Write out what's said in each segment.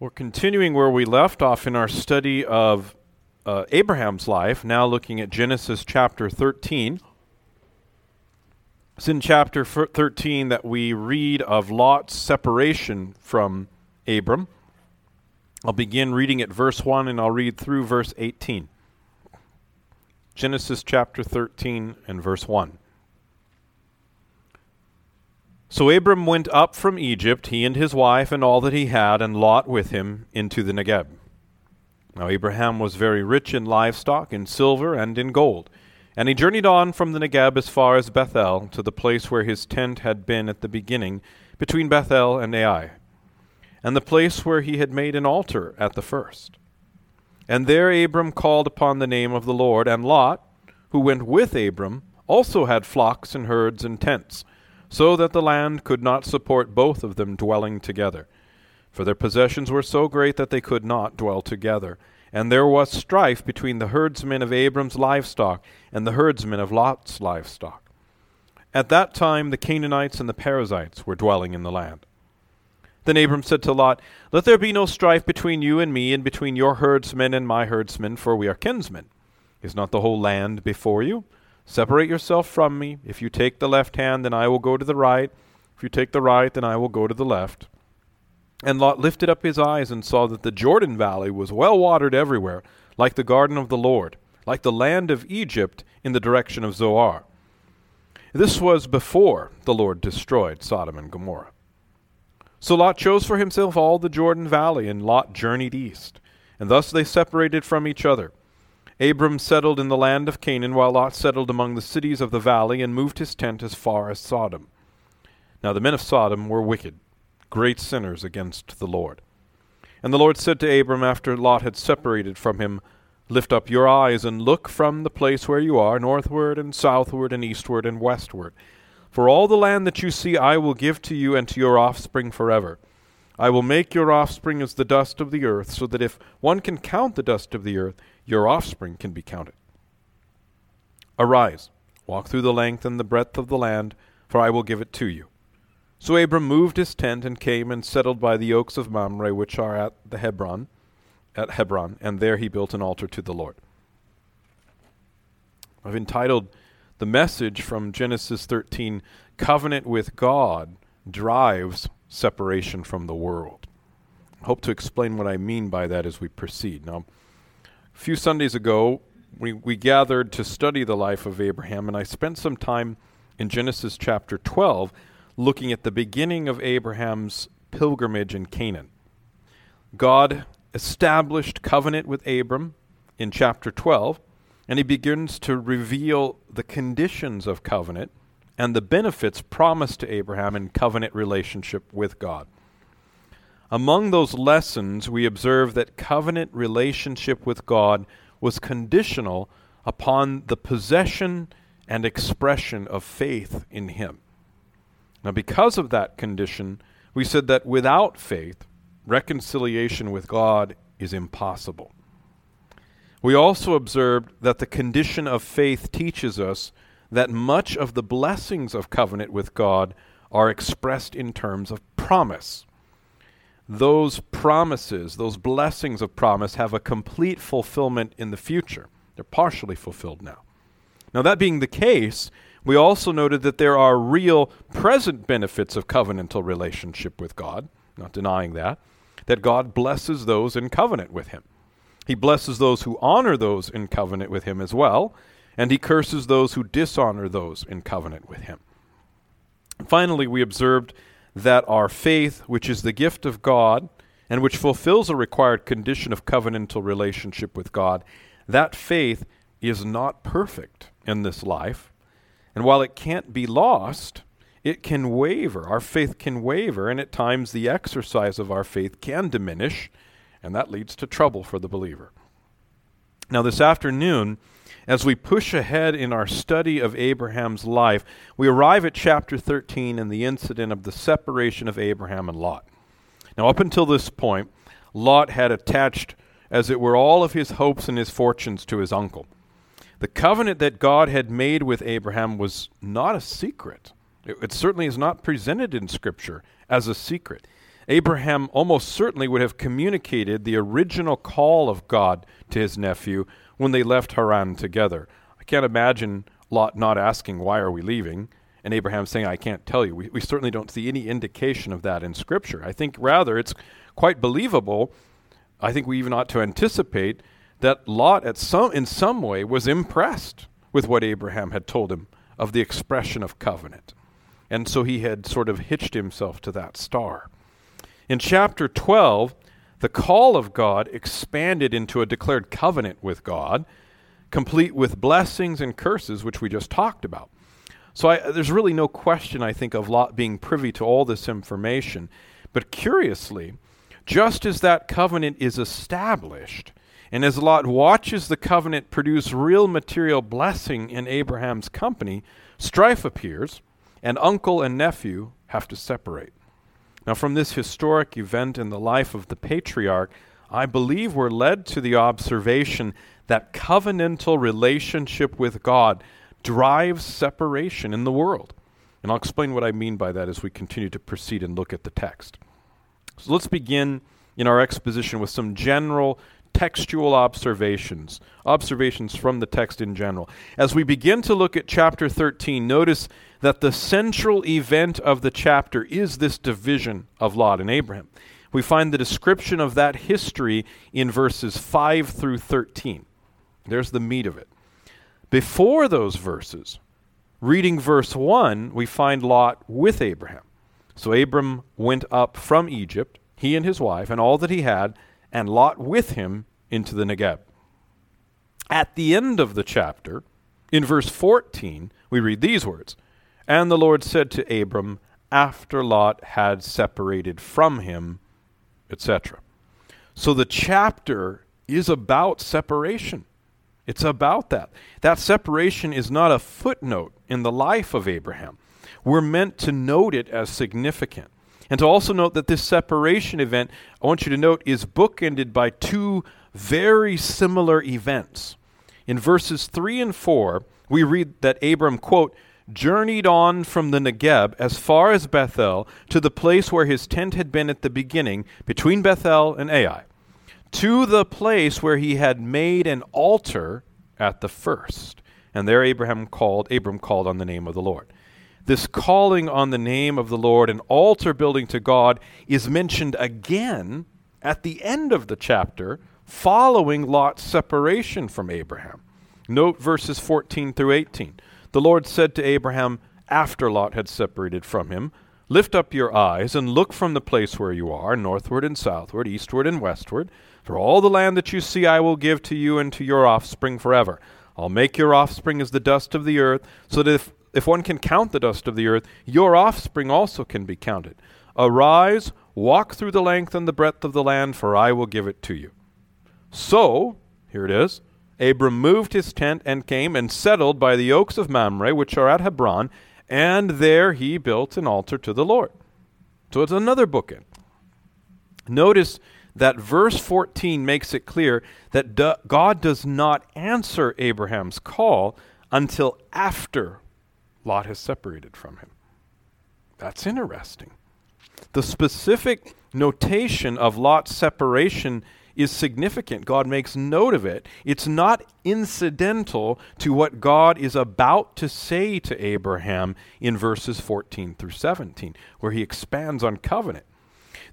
We're continuing where we left off in our study of uh, Abraham's life, now looking at Genesis chapter 13. It's in chapter 13 that we read of Lot's separation from Abram. I'll begin reading at verse 1 and I'll read through verse 18. Genesis chapter 13 and verse 1. So Abram went up from Egypt, he and his wife and all that he had, and Lot with him, into the Negeb. Now Abraham was very rich in livestock, in silver, and in gold. And he journeyed on from the Negeb as far as Bethel, to the place where his tent had been at the beginning, between Bethel and Ai, and the place where he had made an altar at the first. And there Abram called upon the name of the Lord, and Lot, who went with Abram, also had flocks and herds and tents so that the land could not support both of them dwelling together. For their possessions were so great that they could not dwell together. And there was strife between the herdsmen of Abram's livestock and the herdsmen of Lot's livestock. At that time the Canaanites and the Perizzites were dwelling in the land. Then Abram said to Lot, Let there be no strife between you and me, and between your herdsmen and my herdsmen, for we are kinsmen. Is not the whole land before you? Separate yourself from me. If you take the left hand, then I will go to the right. If you take the right, then I will go to the left. And Lot lifted up his eyes and saw that the Jordan valley was well watered everywhere, like the garden of the Lord, like the land of Egypt in the direction of Zoar. This was before the Lord destroyed Sodom and Gomorrah. So Lot chose for himself all the Jordan valley, and Lot journeyed east. And thus they separated from each other. Abram settled in the land of Canaan, while Lot settled among the cities of the valley and moved his tent as far as Sodom. Now the men of Sodom were wicked, great sinners against the Lord. And the Lord said to Abram after Lot had separated from him, Lift up your eyes and look from the place where you are, northward and southward and eastward and westward. For all the land that you see I will give to you and to your offspring forever. I will make your offspring as the dust of the earth, so that if one can count the dust of the earth, your offspring can be counted. Arise, walk through the length and the breadth of the land, for I will give it to you. So Abram moved his tent and came and settled by the oaks of Mamre, which are at the Hebron, at Hebron, and there he built an altar to the Lord. I've entitled the message from Genesis 13, Covenant with God drives separation from the world. I hope to explain what I mean by that as we proceed. Now, a few Sundays ago, we, we gathered to study the life of Abraham, and I spent some time in Genesis chapter 12 looking at the beginning of Abraham's pilgrimage in Canaan. God established covenant with Abram in chapter 12, and he begins to reveal the conditions of covenant and the benefits promised to Abraham in covenant relationship with God. Among those lessons, we observe that covenant relationship with God was conditional upon the possession and expression of faith in Him. Now, because of that condition, we said that without faith, reconciliation with God is impossible. We also observed that the condition of faith teaches us that much of the blessings of covenant with God are expressed in terms of promise those promises, those blessings of promise, have a complete fulfillment in the future. They're partially fulfilled now. Now, that being the case, we also noted that there are real present benefits of covenantal relationship with God, not denying that, that God blesses those in covenant with Him. He blesses those who honor those in covenant with Him as well, and He curses those who dishonor those in covenant with Him. Finally, we observed that our faith, which is the gift of God and which fulfills a required condition of covenantal relationship with God, that faith is not perfect in this life. And while it can't be lost, it can waver. Our faith can waver, and at times the exercise of our faith can diminish, and that leads to trouble for the believer. Now, this afternoon, as we push ahead in our study of Abraham's life, we arrive at chapter 13 and the incident of the separation of Abraham and Lot. Now, up until this point, Lot had attached, as it were, all of his hopes and his fortunes to his uncle. The covenant that God had made with Abraham was not a secret. It, it certainly is not presented in Scripture as a secret. Abraham almost certainly would have communicated the original call of God to his nephew when they left Haran together. I can't imagine Lot not asking, Why are we leaving? and Abraham saying, I can't tell you. We, we certainly don't see any indication of that in Scripture. I think rather it's quite believable. I think we even ought to anticipate that Lot, at some, in some way, was impressed with what Abraham had told him of the expression of covenant. And so he had sort of hitched himself to that star. In chapter 12, the call of God expanded into a declared covenant with God, complete with blessings and curses, which we just talked about. So I, there's really no question, I think, of Lot being privy to all this information. But curiously, just as that covenant is established, and as Lot watches the covenant produce real material blessing in Abraham's company, strife appears, and uncle and nephew have to separate. Now, from this historic event in the life of the patriarch, I believe we're led to the observation that covenantal relationship with God drives separation in the world. And I'll explain what I mean by that as we continue to proceed and look at the text. So let's begin in our exposition with some general textual observations, observations from the text in general. As we begin to look at chapter 13, notice that the central event of the chapter is this division of Lot and Abraham. We find the description of that history in verses 5 through 13. There's the meat of it. Before those verses, reading verse 1, we find Lot with Abraham. So Abram went up from Egypt, he and his wife, and all that he had, and Lot with him into the Negeb. At the end of the chapter, in verse 14, we read these words And the Lord said to Abram, after Lot had separated from him, etc. So the chapter is about separation. It's about that. That separation is not a footnote in the life of Abraham. We're meant to note it as significant. And to also note that this separation event, I want you to note, is bookended by two very similar events. In verses 3 and 4, we read that Abram, quote, journeyed on from the Negeb as far as Bethel to the place where his tent had been at the beginning, between Bethel and Ai to the place where he had made an altar at the first. And there Abraham called Abram called on the name of the Lord. This calling on the name of the Lord and altar building to God is mentioned again at the end of the chapter following Lot's separation from Abraham. Note verses 14 through 18. The Lord said to Abraham after Lot had separated from him, Lift up your eyes and look from the place where you are, northward and southward, eastward and westward. For all the land that you see I will give to you and to your offspring forever. I'll make your offspring as the dust of the earth, so that if, if one can count the dust of the earth, your offspring also can be counted. Arise, walk through the length and the breadth of the land, for I will give it to you. So, here it is. Abram moved his tent and came and settled by the oaks of Mamre, which are at Hebron, and there he built an altar to the Lord. So it's another bookend. Notice that verse 14 makes it clear that God does not answer Abraham's call until after Lot has separated from him. That's interesting. The specific notation of Lot's separation is significant. God makes note of it. It's not incidental to what God is about to say to Abraham in verses 14 through 17, where he expands on covenant.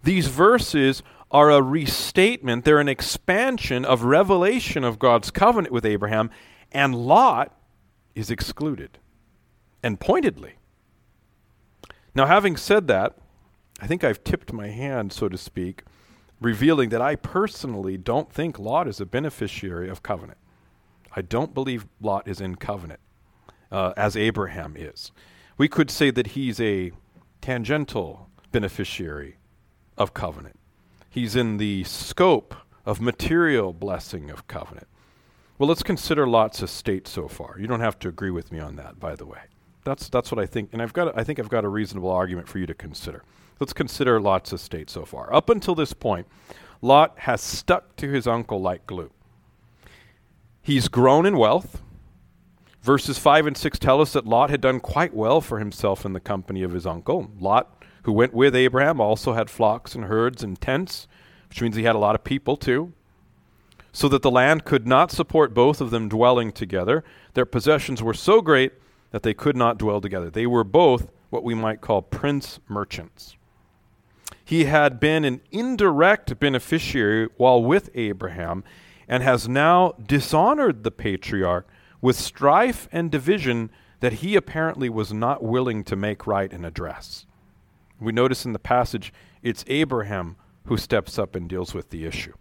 These verses are a restatement, they're an expansion of revelation of God's covenant with Abraham, and Lot is excluded, and pointedly. Now, having said that, I think I've tipped my hand, so to speak, revealing that I personally don't think Lot is a beneficiary of covenant. I don't believe Lot is in covenant uh, as Abraham is. We could say that he's a tangential beneficiary of covenant. He's in the scope of material blessing of covenant. Well, let's consider Lot's estate so far. You don't have to agree with me on that, by the way. That's, that's what I think, and I've got, I think I've got a reasonable argument for you to consider. Let's consider Lot's estate so far. Up until this point, Lot has stuck to his uncle like glue. He's grown in wealth. Verses 5 and 6 tell us that Lot had done quite well for himself in the company of his uncle. Lot, who went with Abraham, also had flocks and herds and tents, which means he had a lot of people too. So that the land could not support both of them dwelling together. Their possessions were so great that they could not dwell together. They were both what we might call prince merchants. He had been an indirect beneficiary while with Abraham and has now dishonored the patriarch with strife and division that he apparently was not willing to make right and address. We notice in the passage it's Abraham who steps up and deals with the issue.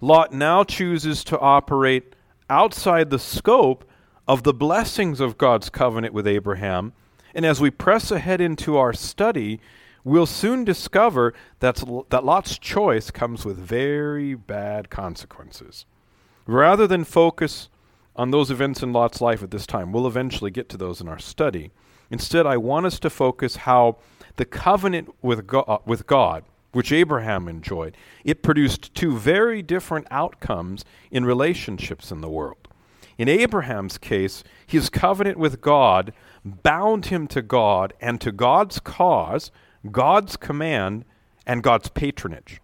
Lot now chooses to operate outside the scope of the blessings of God's covenant with Abraham. And as we press ahead into our study, we'll soon discover that, Lot's choice comes with very bad consequences. Rather than focus on those events in Lot's life at this time, we'll eventually get to those in our study. Instead, I want us to focus how the covenant with God, uh, with God, which Abraham enjoyed, it produced two very different outcomes in relationships in the world. In Abraham's case, his covenant with God bound him to God and to God's cause, God's command, and God's patronage.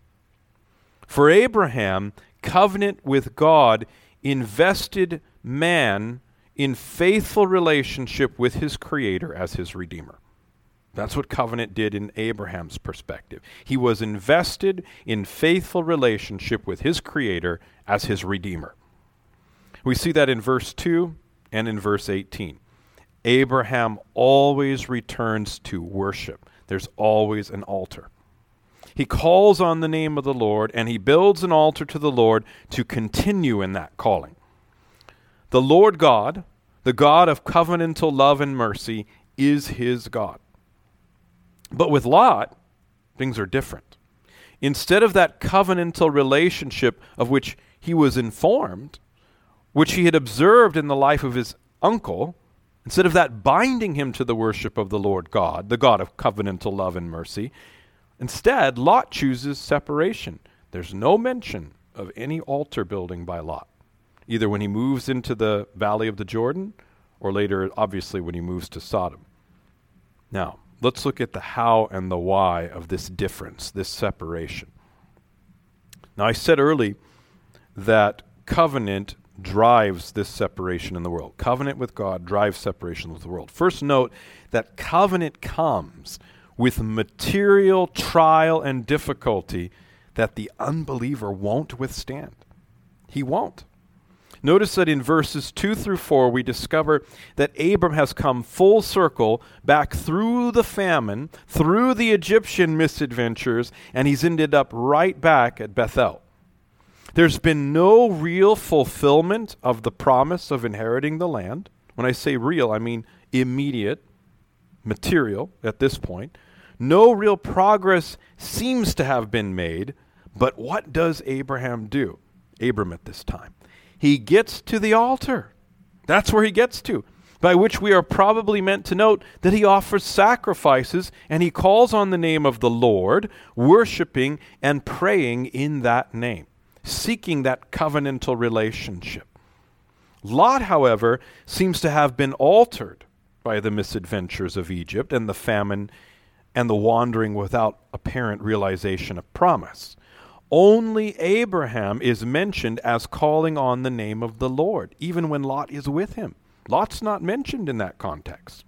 For Abraham, covenant with God invested man in faithful relationship with his Creator as his Redeemer. That's what covenant did in Abraham's perspective. He was invested in faithful relationship with his Creator as his Redeemer. We see that in verse 2 and in verse 18. Abraham always returns to worship, there's always an altar. He calls on the name of the Lord and he builds an altar to the Lord to continue in that calling. The Lord God, the God of covenantal love and mercy, is his God. But with Lot, things are different. Instead of that covenantal relationship of which he was informed, which he had observed in the life of his uncle, instead of that binding him to the worship of the Lord God, the God of covenantal love and mercy, instead, Lot chooses separation. There's no mention of any altar building by Lot either when he moves into the valley of the Jordan or later, obviously, when he moves to Sodom. Now, let's look at the how and the why of this difference, this separation. Now, I said early that covenant drives this separation in the world. Covenant with God drives separation with the world. First, note that covenant comes with material trial and difficulty that the unbeliever won't withstand. He won't. Notice that in verses 2 through 4, we discover that Abram has come full circle back through the famine, through the Egyptian misadventures, and he's ended up right back at Bethel. There's been no real fulfillment of the promise of inheriting the land. When I say real, I mean immediate, material at this point. No real progress seems to have been made, but what does Abraham do? Abram at this time he gets to the altar. That's where he gets to, by which we are probably meant to note that he offers sacrifices and he calls on the name of the Lord, worshiping and praying in that name, seeking that covenantal relationship. Lot, however, seems to have been altered by the misadventures of Egypt and the famine and the wandering without apparent realization of promise. Only Abraham is mentioned as calling on the name of the Lord, even when Lot is with him. Lot's not mentioned in that context.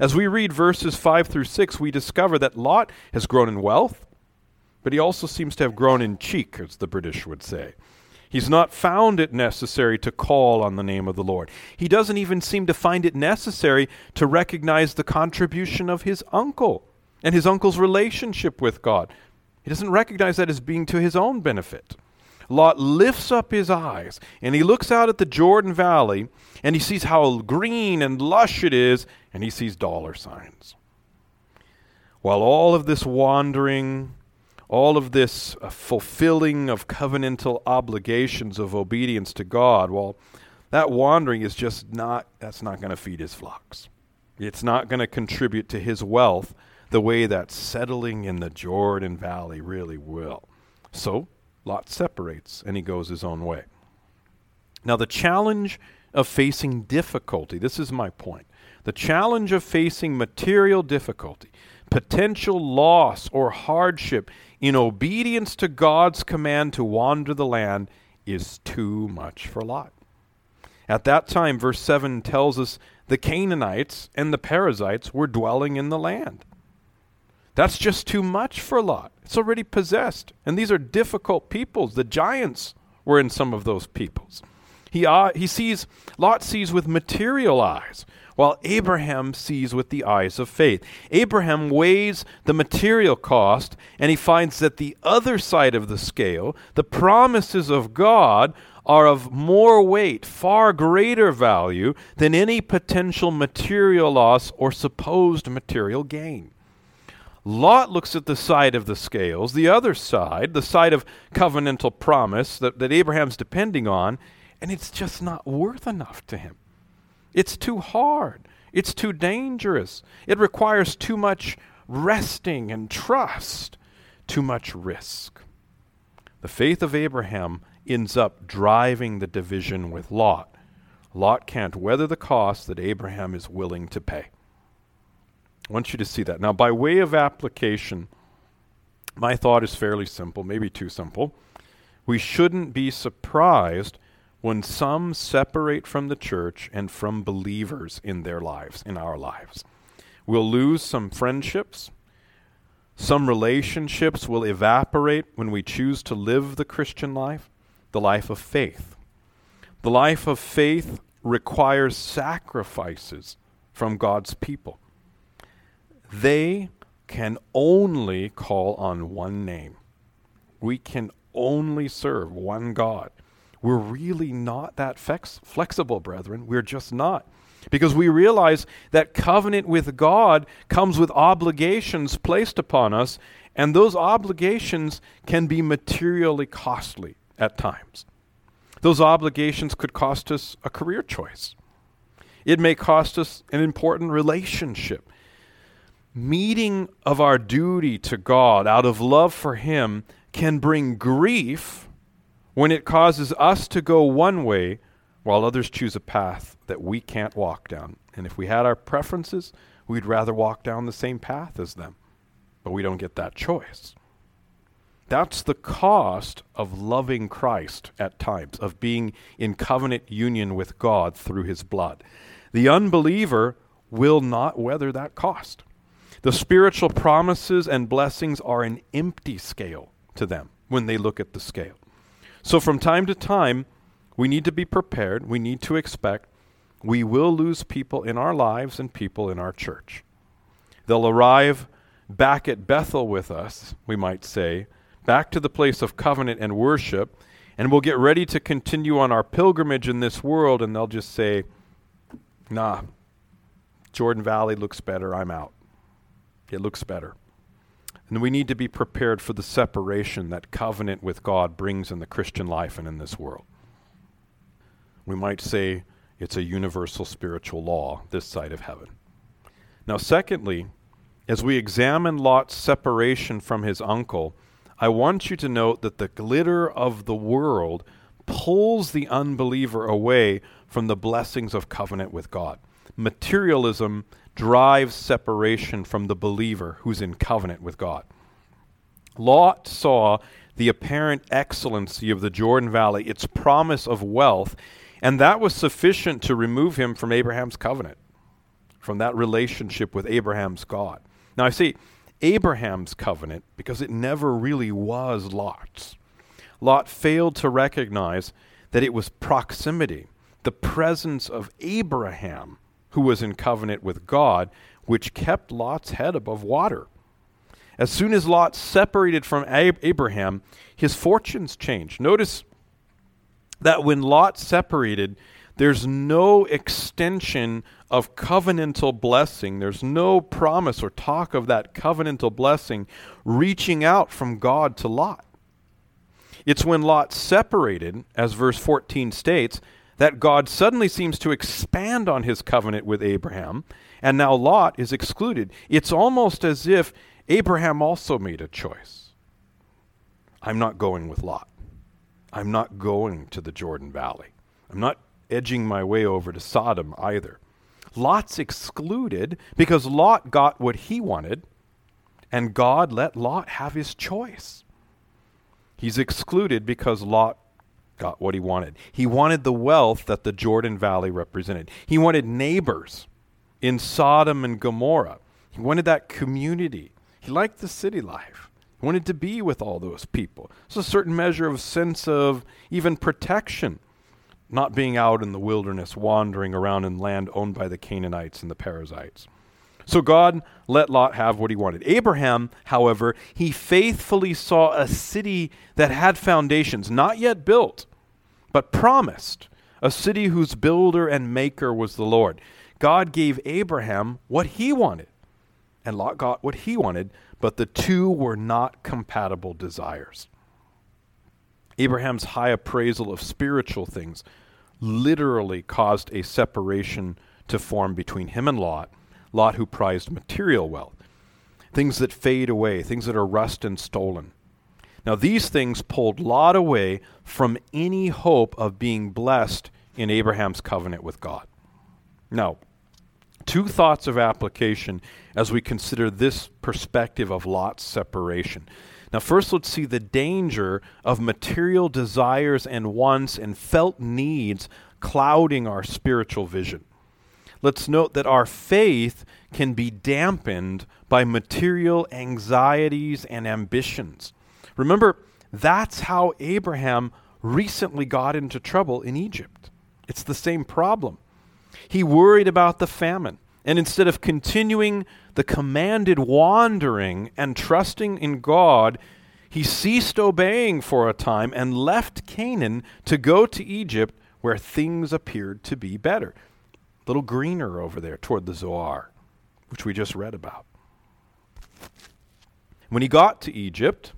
As we read verses 5 through 6, we discover that Lot has grown in wealth, but he also seems to have grown in cheek, as the British would say. He's not found it necessary to call on the name of the Lord. He doesn't even seem to find it necessary to recognize the contribution of his uncle and his uncle's relationship with God. He doesn't recognize that as being to his own benefit. Lot lifts up his eyes and he looks out at the Jordan Valley and he sees how green and lush it is and he sees dollar signs. While all of this wandering, all of this uh, fulfilling of covenantal obligations of obedience to God, well, that wandering is just not, that's not going to feed his flocks. It's not going to contribute to his wealth the way that settling in the Jordan Valley really will. So Lot separates and he goes his own way. Now, the challenge of facing difficulty, this is my point. The challenge of facing material difficulty potential loss or hardship in obedience to God's command to wander the land is too much for Lot. At that time, verse 7 tells us the Canaanites and the Perizzites were dwelling in the land. That's just too much for Lot. It's already possessed. And these are difficult peoples. The giants were in some of those peoples. He, uh, he sees, Lot sees with material eyes, while Abraham sees with the eyes of faith. Abraham weighs the material cost, and he finds that the other side of the scale, the promises of God, are of more weight, far greater value than any potential material loss or supposed material gain. Lot looks at the side of the scales, the other side, the side of covenantal promise that, that Abraham's depending on, and it's just not worth enough to him. It's too hard. It's too dangerous. It requires too much resting and trust, too much risk. The faith of Abraham ends up driving the division with Lot. Lot can't weather the cost that Abraham is willing to pay. I want you to see that. Now, by way of application, my thought is fairly simple, maybe too simple. We shouldn't be surprised when some separate from the church and from believers in their lives, in our lives. We'll lose some friendships. Some relationships will evaporate when we choose to live the Christian life, the life of faith. The life of faith requires sacrifices from God's people. They can only call on one name. We can only serve one God. We're really not that flex- flexible, brethren. We're just not. Because we realize that covenant with God comes with obligations placed upon us, and those obligations can be materially costly at times. Those obligations could cost us a career choice. It may cost us an important relationship. Meeting of our duty to God out of love for Him can bring grief when it causes us to go one way while others choose a path that we can't walk down. And if we had our preferences, we'd rather walk down the same path as them. But we don't get that choice. That's the cost of loving Christ at times, of being in covenant union with God through his blood. The unbeliever will not weather that cost. The spiritual promises and blessings are an empty scale to them when they look at the scale. So from time to time, we need to be prepared. We need to expect we will lose people in our lives and people in our church. They'll arrive back at Bethel with us, we might say, back to the place of covenant and worship, and we'll get ready to continue on our pilgrimage in this world, and they'll just say, Nah, Jordan Valley looks better, I'm out. It looks better. And we need to be prepared for the separation that covenant with God brings in the Christian life and in this world. We might say it's a universal spiritual law this side of heaven. Now, secondly, as we examine Lot's separation from his uncle, I want you to note that the glitter of the world pulls the unbeliever away from the blessings of covenant with God. Materialism drives separation from the believer who's in covenant with God. Lot saw the apparent excellency of the Jordan Valley, its promise of wealth, and that was sufficient to remove him from Abraham's covenant, from that relationship with Abraham's God. Now, I see Abraham's covenant because it never really was Lot's. Lot failed to recognize that it was proximity, the presence of Abraham, who was in covenant with God, which kept Lot's head above water. As soon as Lot separated from Ab- Abraham, his fortunes changed. Notice that when Lot separated, there's no extension of covenantal blessing. There's no promise or talk of that covenantal blessing reaching out from God to Lot. It's when Lot separated, as verse 14 states, that God suddenly seems to expand on his covenant with Abraham, and now Lot is excluded. It's almost as if Abraham also made a choice. I'm not going with Lot. I'm not going to the Jordan Valley. I'm not edging my way over to Sodom either. Lot's excluded because Lot got what he wanted and God let Lot have his choice. He's excluded because Lot got what he wanted. He wanted the wealth that the Jordan Valley represented. He wanted neighbors in Sodom and Gomorrah. He wanted that community. He liked the city life. He wanted to be with all those people. It's a certain measure of sense of even protection, not being out in the wilderness, wandering around in land owned by the Canaanites and the Perizzites. So God let Lot have what he wanted. Abraham, however, he faithfully saw a city that had foundations, not yet built, but promised, a city whose builder and maker was the Lord. God gave Abraham what he wanted, and Lot got what he wanted, but the two were not compatible desires. Abraham's high appraisal of spiritual things literally caused a separation to form between him and Lot Lot who prized material wealth, things that fade away, things that are rust and stolen. Now, these things pulled Lot away from any hope of being blessed in Abraham's covenant with God. Now, two thoughts of application as we consider this perspective of Lot's separation. Now, first, let's see the danger of material desires and wants and felt needs clouding our spiritual vision let's note that our faith can be dampened by material anxieties and ambitions. Remember, that's how Abraham recently got into trouble in Egypt. It's the same problem. He worried about the famine, and instead of continuing the commanded wandering and trusting in God, he ceased obeying for a time and left Canaan to go to Egypt where things appeared to be better little greener over there toward the Zoar, which we just read about. When he got to Egypt,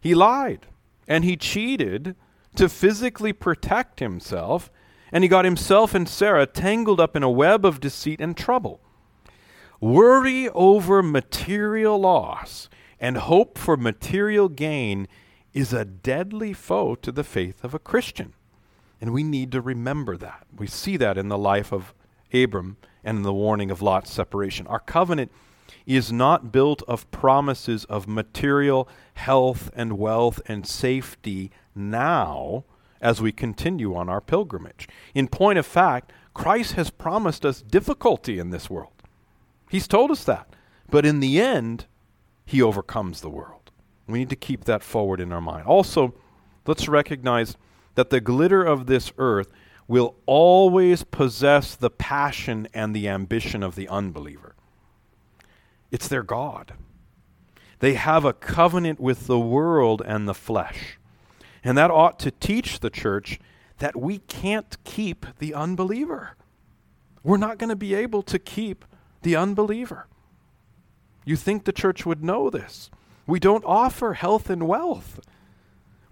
he lied and he cheated to physically protect himself, and he got himself and Sarah tangled up in a web of deceit and trouble. Worry over material loss and hope for material gain is a deadly foe to the faith of a Christian. And we need to remember that. We see that in the life of Abram and in the warning of Lot's separation. Our covenant is not built of promises of material health and wealth and safety now as we continue on our pilgrimage. In point of fact, Christ has promised us difficulty in this world. He's told us that. But in the end, he overcomes the world. We need to keep that forward in our mind. Also, let's recognize that the glitter of this earth will always possess the passion and the ambition of the unbeliever. It's their God. They have a covenant with the world and the flesh. And that ought to teach the church that we can't keep the unbeliever. We're not going to be able to keep the unbeliever. You think the church would know this. We don't offer health and wealth.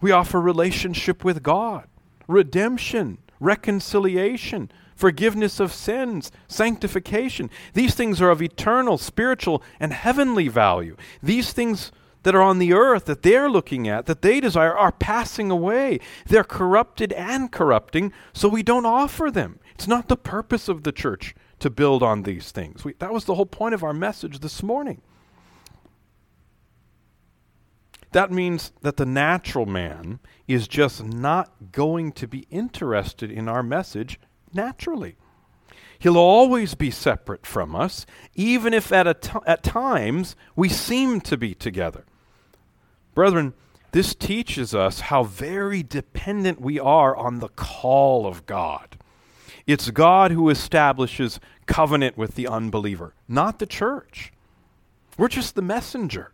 We offer relationship with God, redemption, reconciliation, forgiveness of sins, sanctification. These things are of eternal, spiritual, and heavenly value. These things that are on the earth that they're looking at, that they desire, are passing away. They're corrupted and corrupting, so we don't offer them. It's not the purpose of the church to build on these things. We, that was the whole point of our message this morning. That means that the natural man is just not going to be interested in our message naturally. He'll always be separate from us, even if at, at times we seem to be together. Brethren, this teaches us how very dependent we are on the call of God. It's God who establishes covenant with the unbeliever, not the church. We're just the messenger.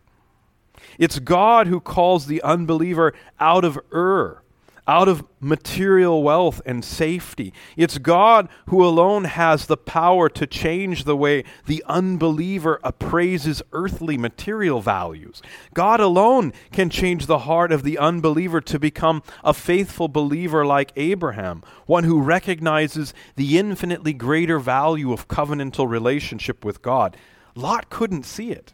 It's God who calls the unbeliever out of Ur, out of material wealth and safety. It's God who alone has the power to change the way the unbeliever appraises earthly material values. God alone can change the heart of the unbeliever to become a faithful believer like Abraham, one who recognizes the infinitely greater value of covenantal relationship with God. Lot couldn't see it.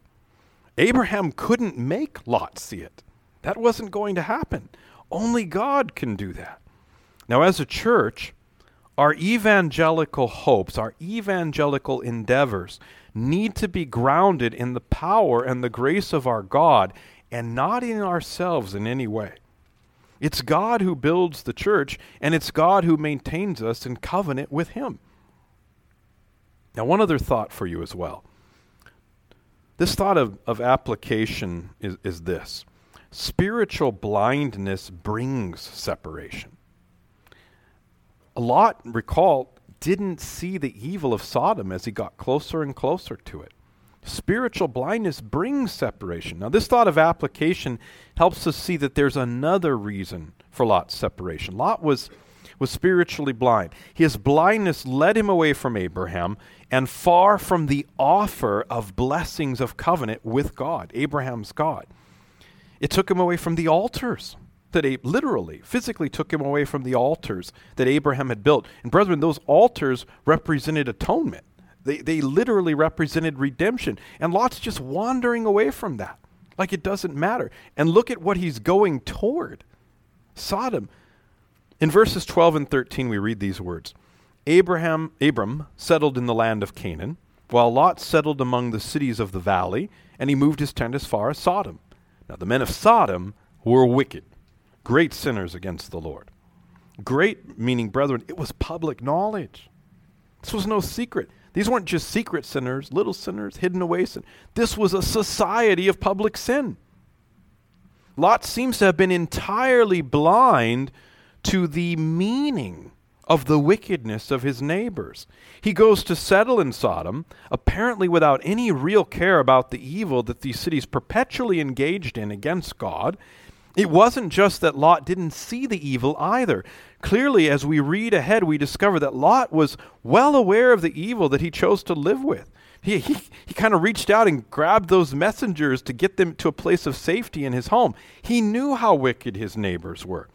Abraham couldn't make Lot see it. That wasn't going to happen. Only God can do that. Now, as a church, our evangelical hopes, our evangelical endeavors need to be grounded in the power and the grace of our God and not in ourselves in any way. It's God who builds the church, and it's God who maintains us in covenant with Him. Now, one other thought for you as well. This thought of, of application is, is this spiritual blindness brings separation. Lot, recall, didn't see the evil of Sodom as he got closer and closer to it. Spiritual blindness brings separation. Now, this thought of application helps us see that there's another reason for Lot's separation. Lot was, was spiritually blind. His blindness led him away from Abraham and far from the offer of blessings of covenant with God, Abraham's God. It took him away from the altars that literally, physically took him away from the altars that Abraham had built. And brethren, those altars represented atonement. They, they literally represented redemption. And Lot's just wandering away from that, like it doesn't matter. And look at what he's going toward Sodom. In verses 12 and 13, we read these words Abraham, Abram settled in the land of Canaan, while Lot settled among the cities of the valley, and he moved his tent as far as Sodom. Now, the men of Sodom were wicked, great sinners against the Lord. Great, meaning, brethren, it was public knowledge. This was no secret. These weren't just secret sinners, little sinners, hidden away sin. This was a society of public sin. Lot seems to have been entirely blind to the meaning of the wickedness of his neighbors. He goes to settle in Sodom, apparently without any real care about the evil that these cities perpetually engaged in against God. It wasn't just that Lot didn't see the evil either. Clearly, as we read ahead, we discover that Lot was well aware of the evil that he chose to live with. He, he, he kind of reached out and grabbed those messengers to get them to a place of safety in his home. He knew how wicked his neighbors were.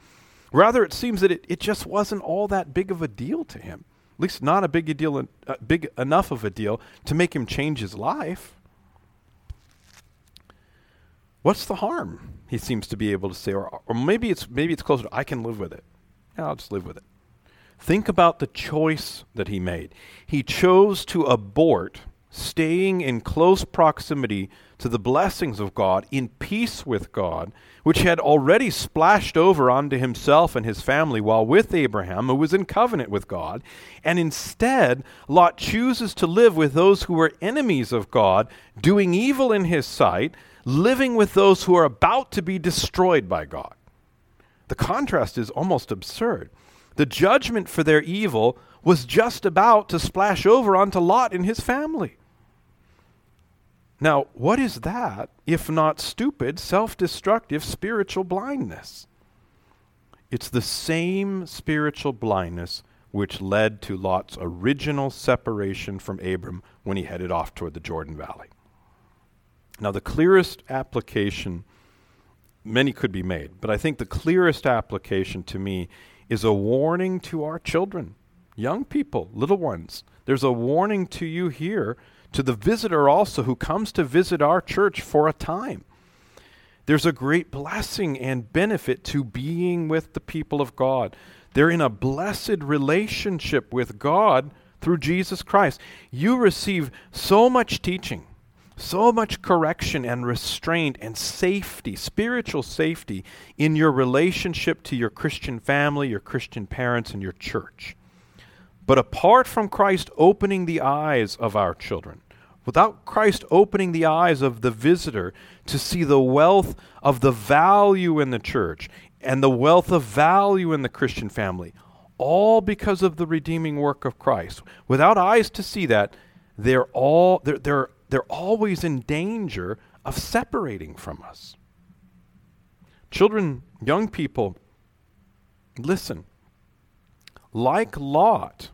Rather, it seems that it, it just wasn't all that big of a deal to him. At least not a big a deal, uh, big enough of a deal to make him change his life. What's the harm? He seems to be able to say, or, or maybe it's maybe it's closer. I can live with it. Yeah, I'll just live with it. Think about the choice that he made. He chose to abort staying in close proximity to the blessings of God, in peace with God, which had already splashed over onto himself and his family while with Abraham, who was in covenant with God. And instead, Lot chooses to live with those who were enemies of God, doing evil in his sight, living with those who are about to be destroyed by God. The contrast is almost absurd. The judgment for their evil was just about to splash over onto Lot and his family. Now, what is that if not stupid, self destructive spiritual blindness? It's the same spiritual blindness which led to Lot's original separation from Abram when he headed off toward the Jordan Valley. Now, the clearest application, many could be made, but I think the clearest application to me is a warning to our children, young people, little ones. There's a warning to you here to the visitor also who comes to visit our church for a time. There's a great blessing and benefit to being with the people of God. They're in a blessed relationship with God through Jesus Christ. You receive so much teaching, so much correction and restraint and safety, spiritual safety, in your relationship to your Christian family, your Christian parents, and your church. But apart from Christ opening the eyes of our children, without Christ opening the eyes of the visitor to see the wealth of the value in the church and the wealth of value in the Christian family, all because of the redeeming work of Christ. Without eyes to see that, they're all they're they're they're always in danger of separating from us. Children, young people, listen. Like Lot,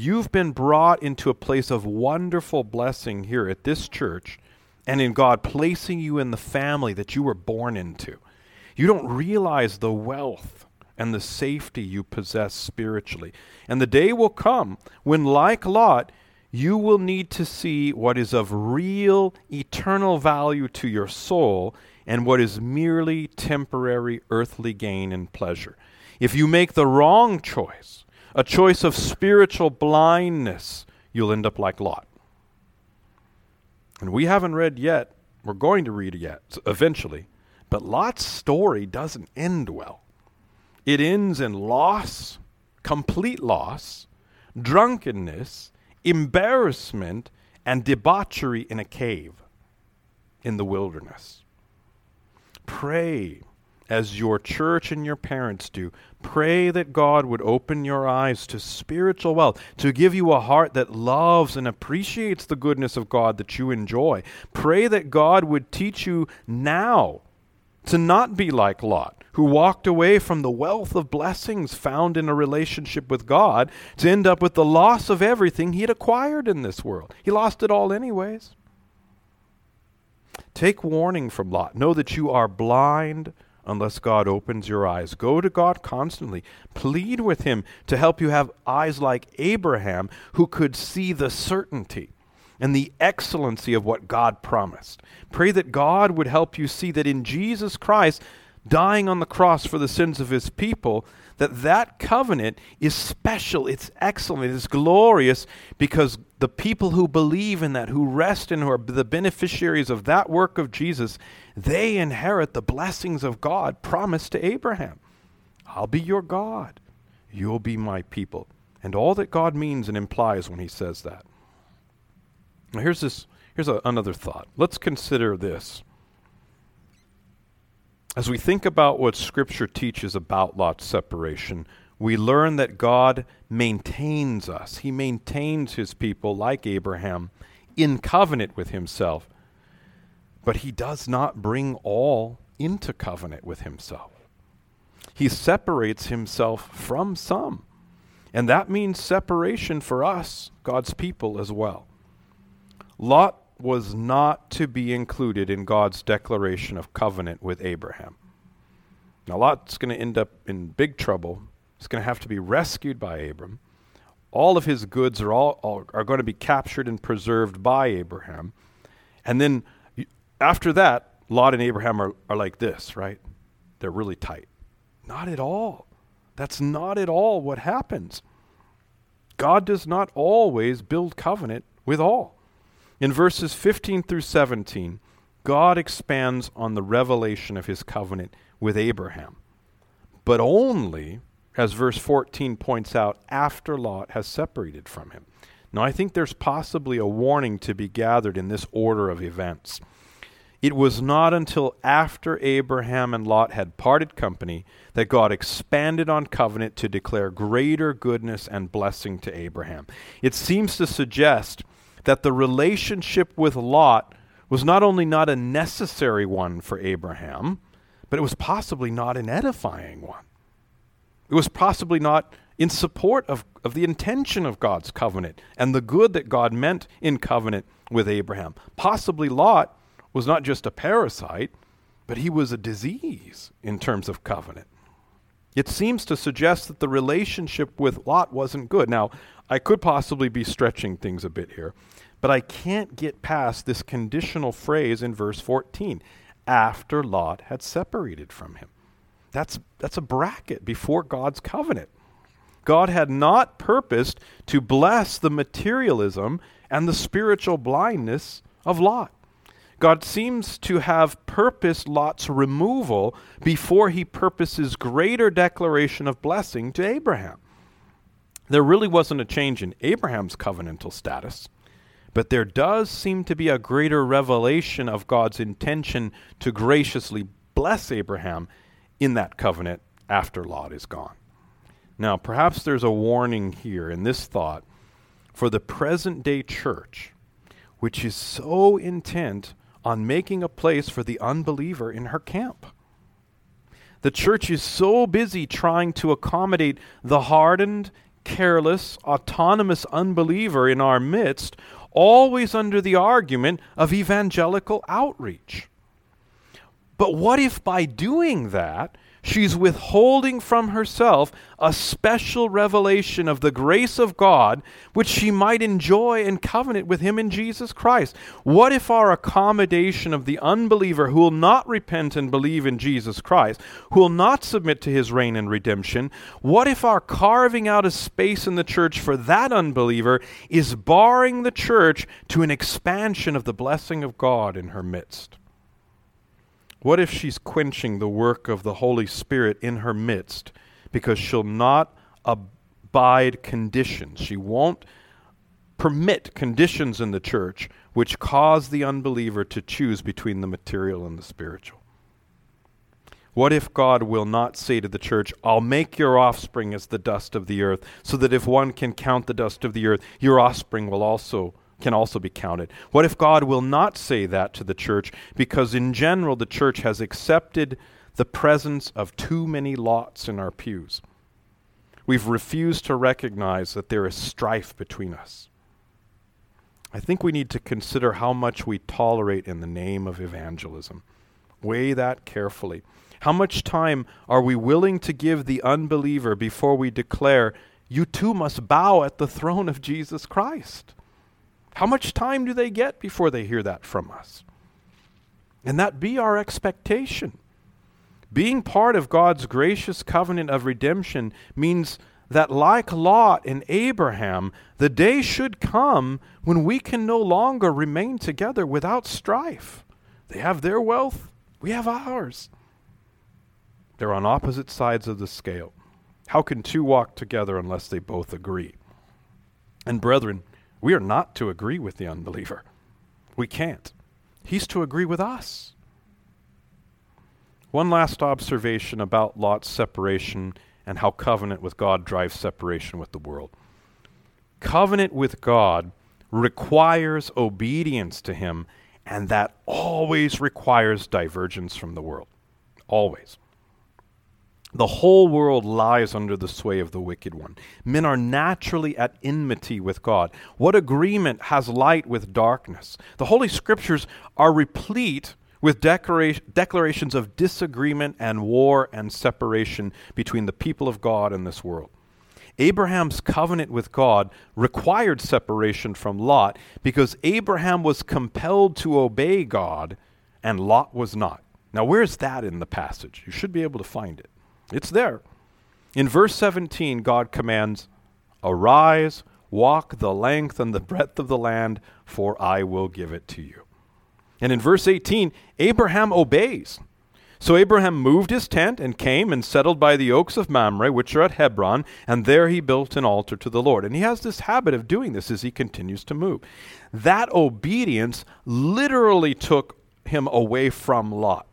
You've been brought into a place of wonderful blessing here at this church and in God placing you in the family that you were born into. You don't realize the wealth and the safety you possess spiritually. And the day will come when, like Lot, you will need to see what is of real, eternal value to your soul and what is merely temporary earthly gain and pleasure. If you make the wrong choice, a choice of spiritual blindness, you'll end up like Lot. And we haven't read yet, we're going to read yet, eventually. But Lot's story doesn't end well. It ends in loss, complete loss, drunkenness, embarrassment, and debauchery in a cave in the wilderness. Pray as your church and your parents do. Pray that God would open your eyes to spiritual wealth, to give you a heart that loves and appreciates the goodness of God that you enjoy. Pray that God would teach you now to not be like Lot, who walked away from the wealth of blessings found in a relationship with God to end up with the loss of everything he had acquired in this world. He lost it all, anyways. Take warning from Lot. Know that you are blind unless God opens your eyes. Go to God constantly. Plead with Him to help you have eyes like Abraham, who could see the certainty and the excellency of what God promised. Pray that God would help you see that in Jesus Christ, dying on the cross for the sins of his people, that that covenant is special, it's excellent, it's glorious because the people who believe in that, who rest in, who are the beneficiaries of that work of Jesus, they inherit the blessings of God promised to Abraham. I'll be your God, you'll be my people. And all that God means and implies when he says that. Now here's this here's a, another thought. Let's consider this. As we think about what Scripture teaches about Lot's separation, we learn that God maintains us. He maintains his people, like Abraham, in covenant with himself. But he does not bring all into covenant with himself. He separates himself from some. And that means separation for us, God's people, as well. Lot was not to be included in God's declaration of covenant with Abraham. Now, Lot's going to end up in big trouble. He's going to have to be rescued by Abram. All of his goods are, all, all, are going to be captured and preserved by Abraham. And then after that, Lot and Abraham are, are like this, right? They're really tight. Not at all. That's not at all what happens. God does not always build covenant with all. In verses 15 through 17, God expands on the revelation of his covenant with Abraham, but only, as verse 14 points out, after Lot has separated from him. Now, I think there's possibly a warning to be gathered in this order of events. It was not until after Abraham and Lot had parted company that God expanded on covenant to declare greater goodness and blessing to Abraham. It seems to suggest that the relationship with Lot was not only not a necessary one for Abraham, but it was possibly not an edifying one. It was possibly not in support of, of the intention of God's covenant and the good that God meant in covenant with Abraham. Possibly Lot was not just a parasite, but he was a disease in terms of covenant. It seems to suggest that the relationship with Lot wasn't good. Now, I could possibly be stretching things a bit here, but I can't get past this conditional phrase in verse 14 after Lot had separated from him. That's, that's a bracket before God's covenant. God had not purposed to bless the materialism and the spiritual blindness of Lot. God seems to have purposed Lot's removal before he purposes greater declaration of blessing to Abraham. There really wasn't a change in Abraham's covenantal status, but there does seem to be a greater revelation of God's intention to graciously bless Abraham in that covenant after Lot is gone. Now, perhaps there's a warning here in this thought for the present day church, which is so intent on making a place for the unbeliever in her camp. The church is so busy trying to accommodate the hardened, careless, autonomous unbeliever in our midst, always under the argument of evangelical outreach. But what if by doing that, She's withholding from herself a special revelation of the grace of God which she might enjoy in covenant with Him in Jesus Christ. What if our accommodation of the unbeliever who will not repent and believe in Jesus Christ, who will not submit to His reign and redemption, what if our carving out a space in the church for that unbeliever is barring the church to an expansion of the blessing of God in her midst? What if she's quenching the work of the Holy Spirit in her midst because she'll not abide conditions? She won't permit conditions in the church which cause the unbeliever to choose between the material and the spiritual. What if God will not say to the church, I'll make your offspring as the dust of the earth, so that if one can count the dust of the earth, your offspring will also can also be counted. What if God will not say that to the church because, in general, the church has accepted the presence of too many lots in our pews? We've refused to recognize that there is strife between us. I think we need to consider how much we tolerate in the name of evangelism. Weigh that carefully. How much time are we willing to give the unbeliever before we declare, You too must bow at the throne of Jesus Christ? How much time do they get before they hear that from us? And that be our expectation. Being part of God's gracious covenant of redemption means that, like Lot and Abraham, the day should come when we can no longer remain together without strife. They have their wealth, we have ours. They're on opposite sides of the scale. How can two walk together unless they both agree? And, brethren, we are not to agree with the unbeliever. We can't. He's to agree with us. One last observation about Lot's separation and how covenant with God drives separation with the world. Covenant with God requires obedience to Him, and that always requires divergence from the world. Always. The whole world lies under the sway of the wicked one. Men are naturally at enmity with God. What agreement has light with darkness? The Holy Scriptures are replete with declara- declarations of disagreement and war and separation between the people of God and this world. Abraham's covenant with God required separation from Lot because Abraham was compelled to obey God and Lot was not. Now, where's that in the passage? You should be able to find it. It's there. In verse 17, God commands, Arise, walk the length and the breadth of the land, for I will give it to you. And in verse 18, Abraham obeys. So Abraham moved his tent and came and settled by the oaks of Mamre, which are at Hebron, and there he built an altar to the Lord. And he has this habit of doing this as he continues to move. That obedience literally took him away from Lot.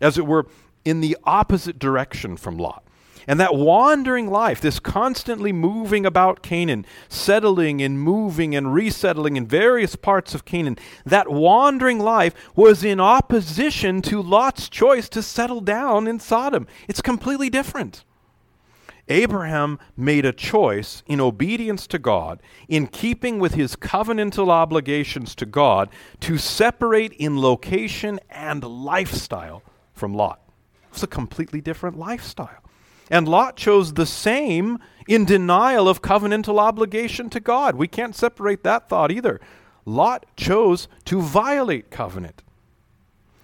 As it were, in the opposite direction from Lot. And that wandering life, this constantly moving about Canaan, settling and moving and resettling in various parts of Canaan, that wandering life was in opposition to Lot's choice to settle down in Sodom. It's completely different. Abraham made a choice in obedience to God, in keeping with his covenantal obligations to God, to separate in location and lifestyle from Lot a completely different lifestyle. And Lot chose the same in denial of covenantal obligation to God. We can't separate that thought either. Lot chose to violate covenant.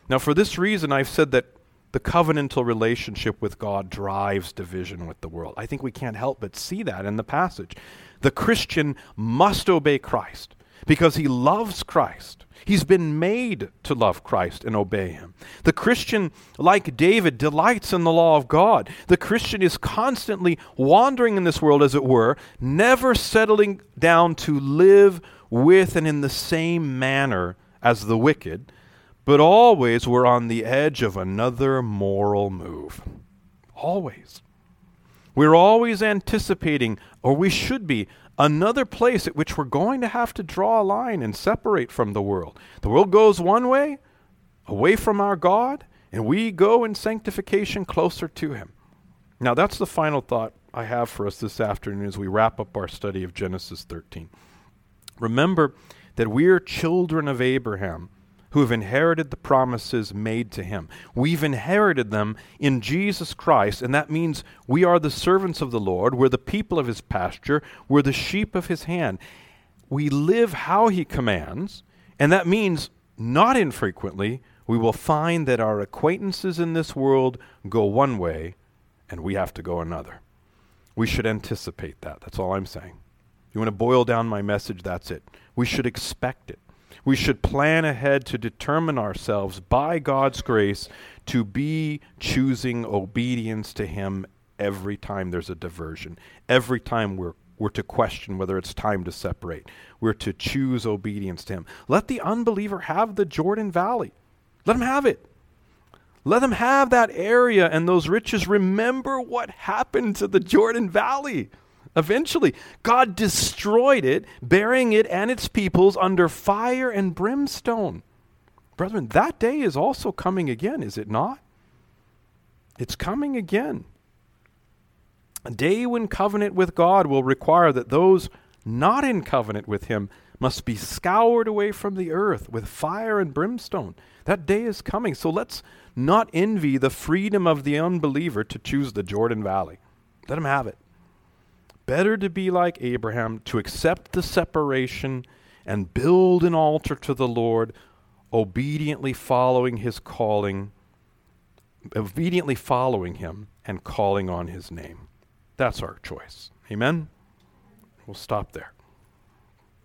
Now, for this reason, I've said that the covenantal relationship with God drives division with the world. I think we can't help but see that in the passage. The Christian must obey Christ because he loves Christ. He's been made to love Christ and obey him. The Christian, like David, delights in the law of God. The Christian is constantly wandering in this world, as it were, never settling down to live with and in the same manner as the wicked, but always we're on the edge of another moral move. Always. We're always anticipating, or we should be, another place at which we're going to have to draw a line and separate from the world. The world goes one way, away from our God, and we go in sanctification closer to Him. Now, that's the final thought I have for us this afternoon as we wrap up our study of Genesis 13. Remember that we are children of Abraham who have inherited the promises made to him. We've inherited them in Jesus Christ, and that means we are the servants of the Lord, we're the people of his pasture, we're the sheep of his hand. We live how he commands, and that means not infrequently we will find that our acquaintances in this world go one way and we have to go another. We should anticipate that. That's all I'm saying. You want to boil down my message? That's it. We should expect it. We should plan ahead to determine ourselves by God's grace to be choosing obedience to Him every time there's a diversion, every time we're, we're to question whether it's time to separate. We're to choose obedience to Him. Let the unbeliever have the Jordan Valley. Let him have it. Let them have that area and those riches. Remember what happened to the Jordan Valley. Eventually, God destroyed it, burying it and its peoples under fire and brimstone. Brethren, that day is also coming again, is it not? It's coming again. A day when covenant with God will require that those not in covenant with Him must be scoured away from the earth with fire and brimstone. That day is coming. So let's not envy the freedom of the unbeliever to choose the Jordan Valley. Let him have it. Better to be like Abraham, to accept the separation and build an altar to the Lord, obediently following his calling, obediently following him and calling on his name. That's our choice. Amen? We'll stop there.